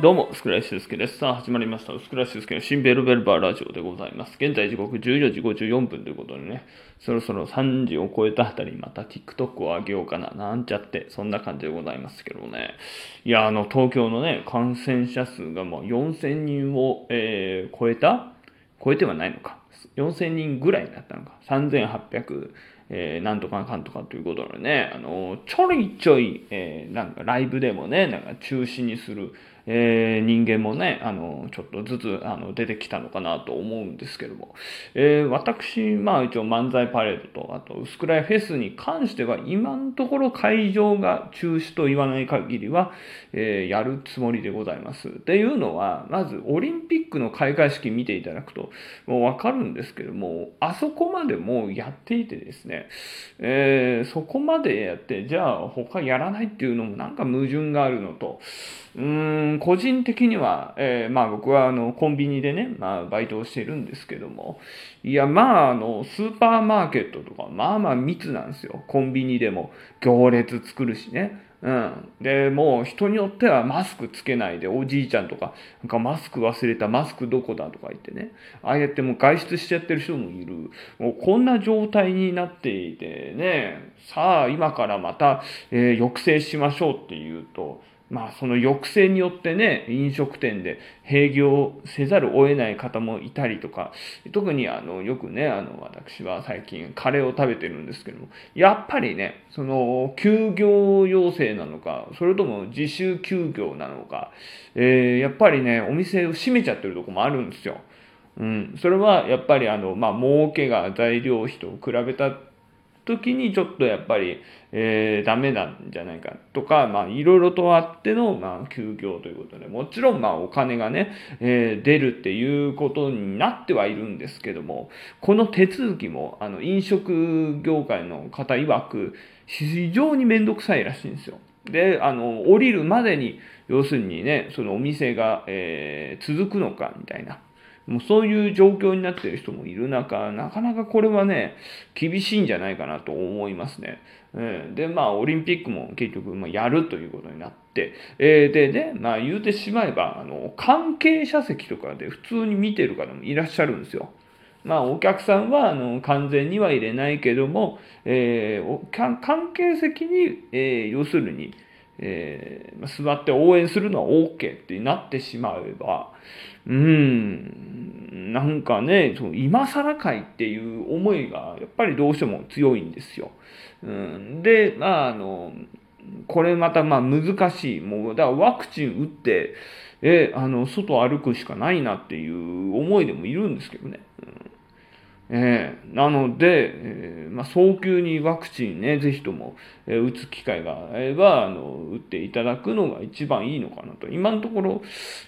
どうも、スクライシュスケです。さあ、始まりました。スクライシスケの新ベルベルバーラジオでございます。現在時刻14時54分ということでね、そろそろ3時を超えたあたり、また TikTok を上げようかな、なんちゃって、そんな感じでございますけどね。いや、あの、東京のね、感染者数がもう4000人を、えー超えた超えてはないのか。4000人ぐらいになったのか。3800、えーなんとかかんとかということでね、あのちょいちょい、えーなんかライブでもね、なんか中止にする、えー人間もね、あのちょっとずつあの出てきたのかなと思うんですけども、えー私、まあ一応漫才パレードあと薄暗いフェスに関しては、今のところ会場が中止と言わない限りは、えーやるつもりでございます。っていうのは、まずオリンピックの開会式見ていただくと、もうわかるんですけども、あそこまでもうやっていてですね、えーそこまでやって、じゃあ他やらないっていうのもなんか矛盾があるのと、うーん、個人的には、えーまあ僕はあのコンビニでね、まあバイトをしてるんですけども、いやまああのスーパーマーケットとか、まあまあ密なんですよ。コンビニでも行列作るしね。うん。で、もう人によってはマスクつけないで、おじいちゃんとか、なんかマスク忘れた、マスクどこだとか言ってね、ああやってもう外出しちゃってる人もいる。もうこんな状態になっていてね、さあ今からまた、えー抑制しましょうっていうと、まあその抑制によってね、飲食店で閉業せざるを得ない方もいたりとか、特にあの、よくね、あの、私は最近カレーを食べてるんですけども、やっぱりね、その、休業要請なのか、それとも自主休業なのか、えーやっぱりね、お店を閉めちゃってるとこもあるんですよ。うん、それはやっぱりあの、まあ、儲けが材料費と比べた時にちょっとやっぱり、えーダメなんじゃないかとか、まあ、いろいろとあっての、まあ、休業ということで、もちろん、まあ、お金がね、えー出るっていうことになってはいるんですけども、この手続きも、あの、飲食業界の方曰く、非常にめんどくさいらしいんですよ。で、あの、降りるまでに、要するにね、そのお店が、えー続くのか、みたいな。もうそういう状況になっている人もいる中、なかなかこれはね、厳しいんじゃないかなと思いますね。うんで、まあ、オリンピックも結局、まあ、やるということになって、えーでね、まあ、言うてしまえば、あの、関係者席とかで普通に見てる方もいらっしゃるんですよ。まあ、お客さんはあの完全には入れないけども、えー関係席に、えー要するに、えー座って応援するのは OK ってなってしまえば、うん、なんかね、その今更かいっていう思いがやっぱりどうしても強いんですよ。うん、で、まあ、あの、これまたまあ難しい。もう、だからワクチン打って、え、あの、外歩くしかないなっていう思いでもいるんですけどね。ええなので、えーまあ、早急にワクチンね、ぜひとも、えー打つ機会があれば、あの、打っていただくのが一番いいのかなと。今のところ、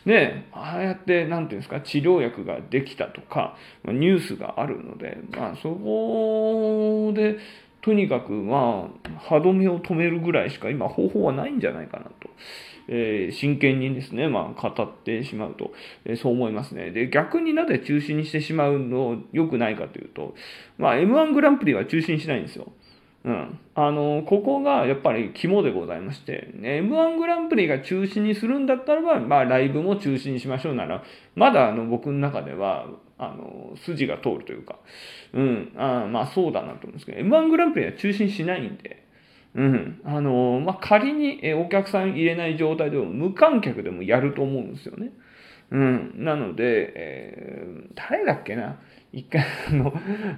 ね、ああやって、なんていうんですか、治療薬ができたとか、まあニュースがあるので、まあ、そこで、とにかく、まあ、歯止めを止めるぐらいしか今方法はないんじゃないかなと。えー真剣にですね、まあ、語ってしまうと、えーそう思いますね。で、逆になぜ中止にしてしまうの良くないかというと、まあ、M1 グランプリは中止にしないんですよ。うん。あの、ここがやっぱり肝でございまして、ね、M1 グランプリが中止にするんだったらば、まあ、ライブも中止にしましょうなら、まだあの、僕の中では、あの、筋が通るというか、うん、あまあ、そうだなと思うんですけど、M1 グランプリは中止にしないんで、うん。あの、まあ、仮にえお客さん入れない状態でも無観客でもやると思うんですよね。うん。なので、えー誰だっけな一回、あの、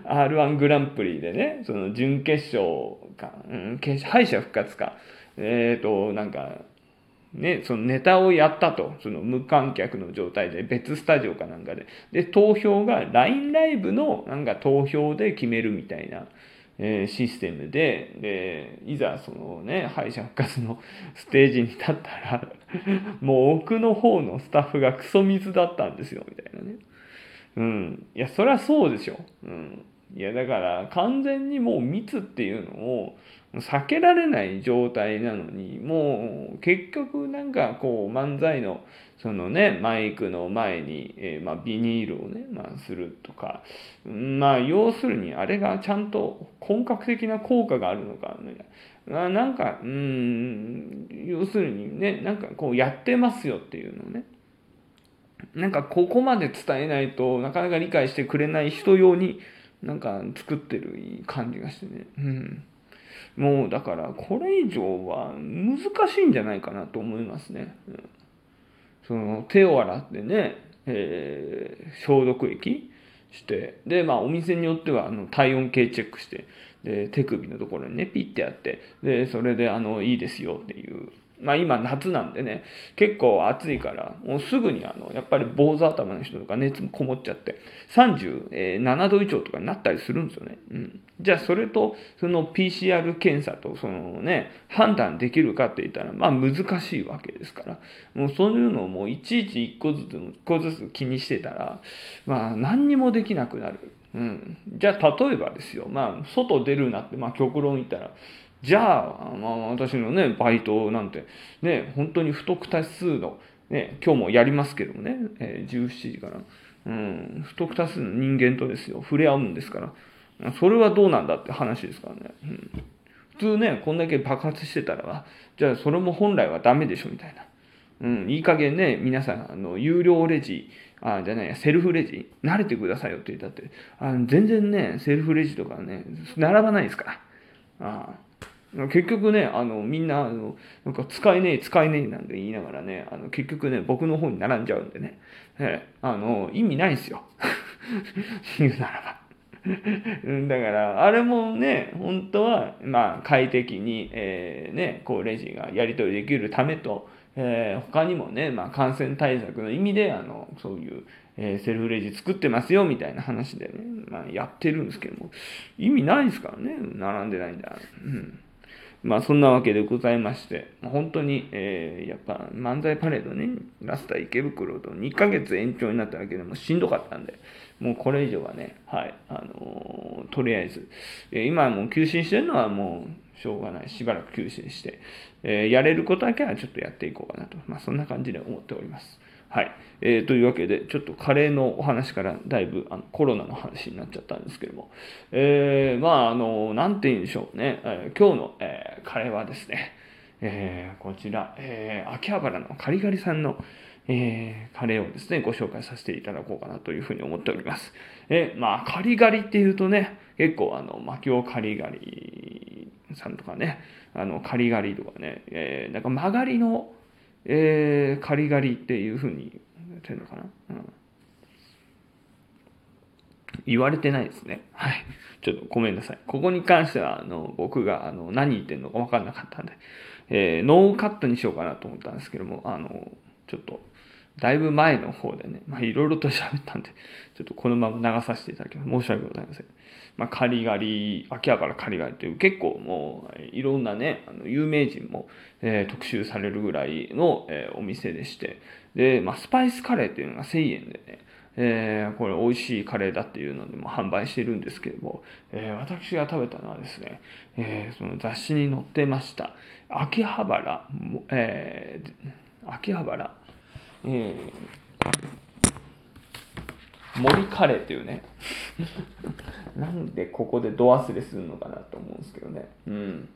R1 グランプリでね、その準決勝か、うん、決勝敗者復活か、えっ、と、なんか、ね、そのネタをやったと、その無観客の状態で、別スタジオかなんかで。で、投票が LINE ライブのなんか投票で決めるみたいな、えーシステムで、で、いざそのね、敗者復活のステージに立ったら、もう奥の方のスタッフがクソ水だったんですよ、みたいなね。うん。いや、そりゃそうでしょ。うん。いやだから完全にもう密っていうのを避けられない状態なのにもう結局なんかこう漫才のそのねマイクの前に、えー、まあ、ビニールをね、まあ、するとかまあ要するにあれがちゃんと本格的な効果があるのかみたいな。なんかうん要するにねなんかこうやってますよっていうのね。なんかここまで伝えないとなかなか理解してくれない人用になんか作ってる感じがしてね。うん。もうだからこれ以上は難しいんじゃないかなと思いますね。うん、その手を洗ってね、えー、消毒液してでまあお店によってはあの体温計チェックしてで手首のところにねピッてやってでそれであのいいですよっていうまあ今夏なんでね、結構暑いから、もうすぐにあの、やっぱり坊主頭の人とか熱もこもっちゃって、37度以上とかになったりするんですよね。うん。じゃあそれと、その PCR 検査とそのね、判断できるかって言ったら、まあ難しいわけですから、もうそういうのをもういちいち一個ずつ、一個ずつ気にしてたら、まあ何にもできなくなる。うん。じゃあ例えばですよ、まあ外出るなって、まあ極論言ったら、じゃあ、まあ、私のね、バイトなんて、ね、本当に不特多数の、ね、今日もやりますけどもね、えー、17時から、うん、不特多数の人間とですよ、触れ合うんですから、それはどうなんだって話ですからね。うん、普通ね、こんだけ爆発してたら、じゃあそれも本来はダメでしょみたいな。うん、いい加減ね、皆さん、あの、有料レジ、あ、じゃないや、セルフレジ、慣れてくださいよって言ったって、あ全然ね、セルフレジとかね、並ばないですから。ああ結局ね、あの、みんな、あの、なんか使えねえ、使えねえなんて言いながらね、あの、結局ね、僕の方に並んじゃうんでね、えあの、意味ないんすよ。言うならば。だから、あれもね、本当は、まあ、快適に、えー、ね、こう、レジがやり取りできるためと、えー、他にもね、まあ、感染対策の意味で、あの、そういう、えー、セルフレジ作ってますよ、みたいな話でね、まあ、やってるんですけども、意味ないですからね、並んでないんだ。うんまあそんなわけでございまして、本当に、えー、やっぱ漫才パレードね、ラスター池袋と2ヶ月延長になっただけでもしんどかったんで、もうこれ以上はね、はい、あのー、とりあえず、えー、今もう休止してるのはもうしょうがない、しばらく休止して、えー、やれることだけはちょっとやっていこうかなと、まあそんな感じで思っております。はい。えー、というわけで、ちょっとカレーのお話からだいぶあのコロナの話になっちゃったんですけども、えー、まあ、あの、なんて言うんでしょうね、えー、今日の、えー、カレーはですね、えー、こちら、えー、秋葉原のカリガリさんの、えー、カレーをですね、ご紹介させていただこうかなというふうに思っております。えー、まあ、カリガリっていうとね、結構、あの、マキオカリガリさんとかね、あの、カリガリとかね、えー、なんか曲がりの、えー、カリガリっていうふうに言ってるのかな、うん、言われてないですね。はい。ちょっとごめんなさい。ここに関しては、あの、僕が、あの、何言ってんのか分かんなかったんで、えー、ノーカットにしようかなと思ったんですけども、あの、ちょっと、だいぶ前の方でね、まあ、いろいろと喋ったんで、ちょっとこのまま流させていただきます。申し訳ございません。まあ、カリガリ、秋葉原カリガリという結構もういろんなね、あの有名人も、えー、特集されるぐらいの、えー、お店でして、で、まあ、スパイスカレーっていうのが1000円でね、えー、これ美味しいカレーだっていうのでも販売してるんですけれども、えー、私が食べたのはですね、えー、その雑誌に載ってました、秋葉原、えー、秋葉原、えー森カレーっていうね。なんでここで度忘れするのかなと思うんですけどね。うん。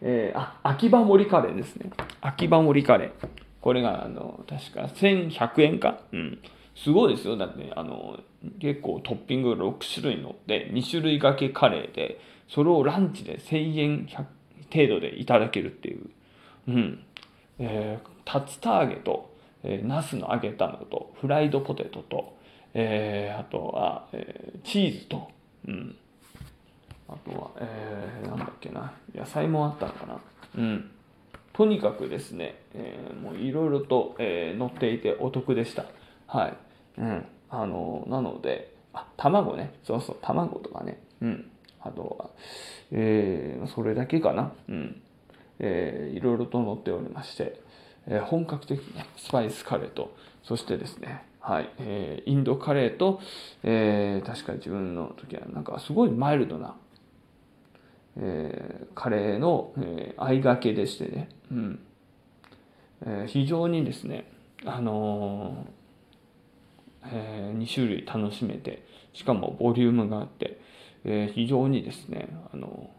えー、あ秋葉森カレーですね。秋葉森カレー。これがあの確か1100円か？うん。すごいですよ。だってあの結構トッピング6種類乗って2種類掛けカレーでそれをランチで1000円程度でいただけるっていう。うん。えー、竜田揚げと、えー、ナスの揚げたのとフライドポテトとえー、あとは、えー、チーズと、うん。あとは、えー、なんだっけな、野菜もあったのかな。うん。とにかくですね、えー、もういろいろと、えー、載っていてお得でした。はい。うん。あの、なので、あ、卵ね。そうそう、卵とかね。うん。あとは、えー、それだけかな。うん。えー、いろいろと載っておりまして、え、本格的なスパイスカレーと、そしてですね、はいえー、インドカレーと、えー、確か自分の時はなんかすごいマイルドな、えー、カレーの、えー、合いがけでしてね、うんえー、非常にですね、あのーえー、2種類楽しめてしかもボリュームがあって、えー、非常にですね、あの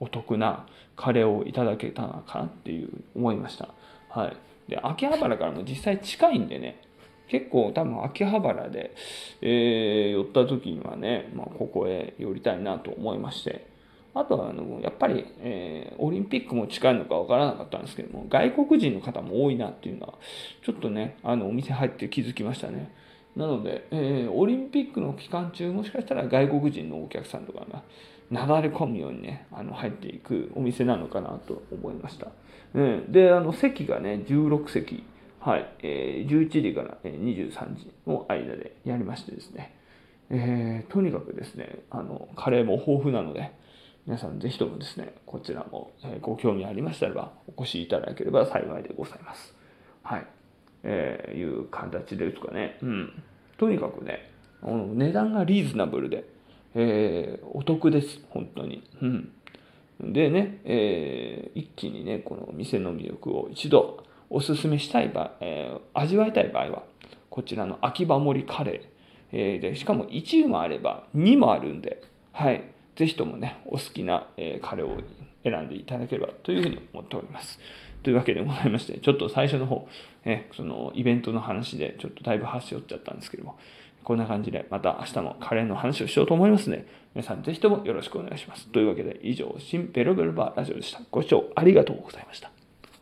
お得なカレーをいただけたのかなっていう思いました。はい。で、秋葉原からも実際近いんでね、結構多分秋葉原で、えー、寄った時にはね、まあ、ここへ寄りたいなと思いまして、あとはあのやっぱり、えー、オリンピックも近いのか分からなかったんですけども、外国人の方も多いなっていうのは、ちょっとね、あのお店入って気づきましたね。なので、えー、オリンピックの期間中、もしかしたら外国人のお客さんとかがなだれ込むようにね、あの入っていくお店なのかなと思いました。うん、で、あの席がね、16席、はい、えー、11時から23時の間でやりましてですね、えー、とにかくですね、あのカレーも豊富なので、皆さんぜひともですね、こちらも、えご興味ありましたらお越しいただければ幸いでございます。はい。えー、いう形ですかね。うん。とにかくね、値段がリーズナブルで、えー、お得です、本当に。うん。でね、えー、一気にね、この店の魅力を一度おすすめしたい場合、えー、味わいたい場合は、こちらの秋葉盛カレー、えー、で、しかも1もあれば2もあるんで、はい。ぜひともね、お好きな、えカレーを選んでいただければというふうに思っております。というわけでございまして、ちょっと最初の方、えそのイベントの話でちょっとだいぶ端折っちゃったんですけども、こんな感じでまた明日もカレーの話をしようと思いますね、皆さんぜひともよろしくお願いします。というわけで以上、新ベロベロバーラジオでした。ご視聴ありがとうございました。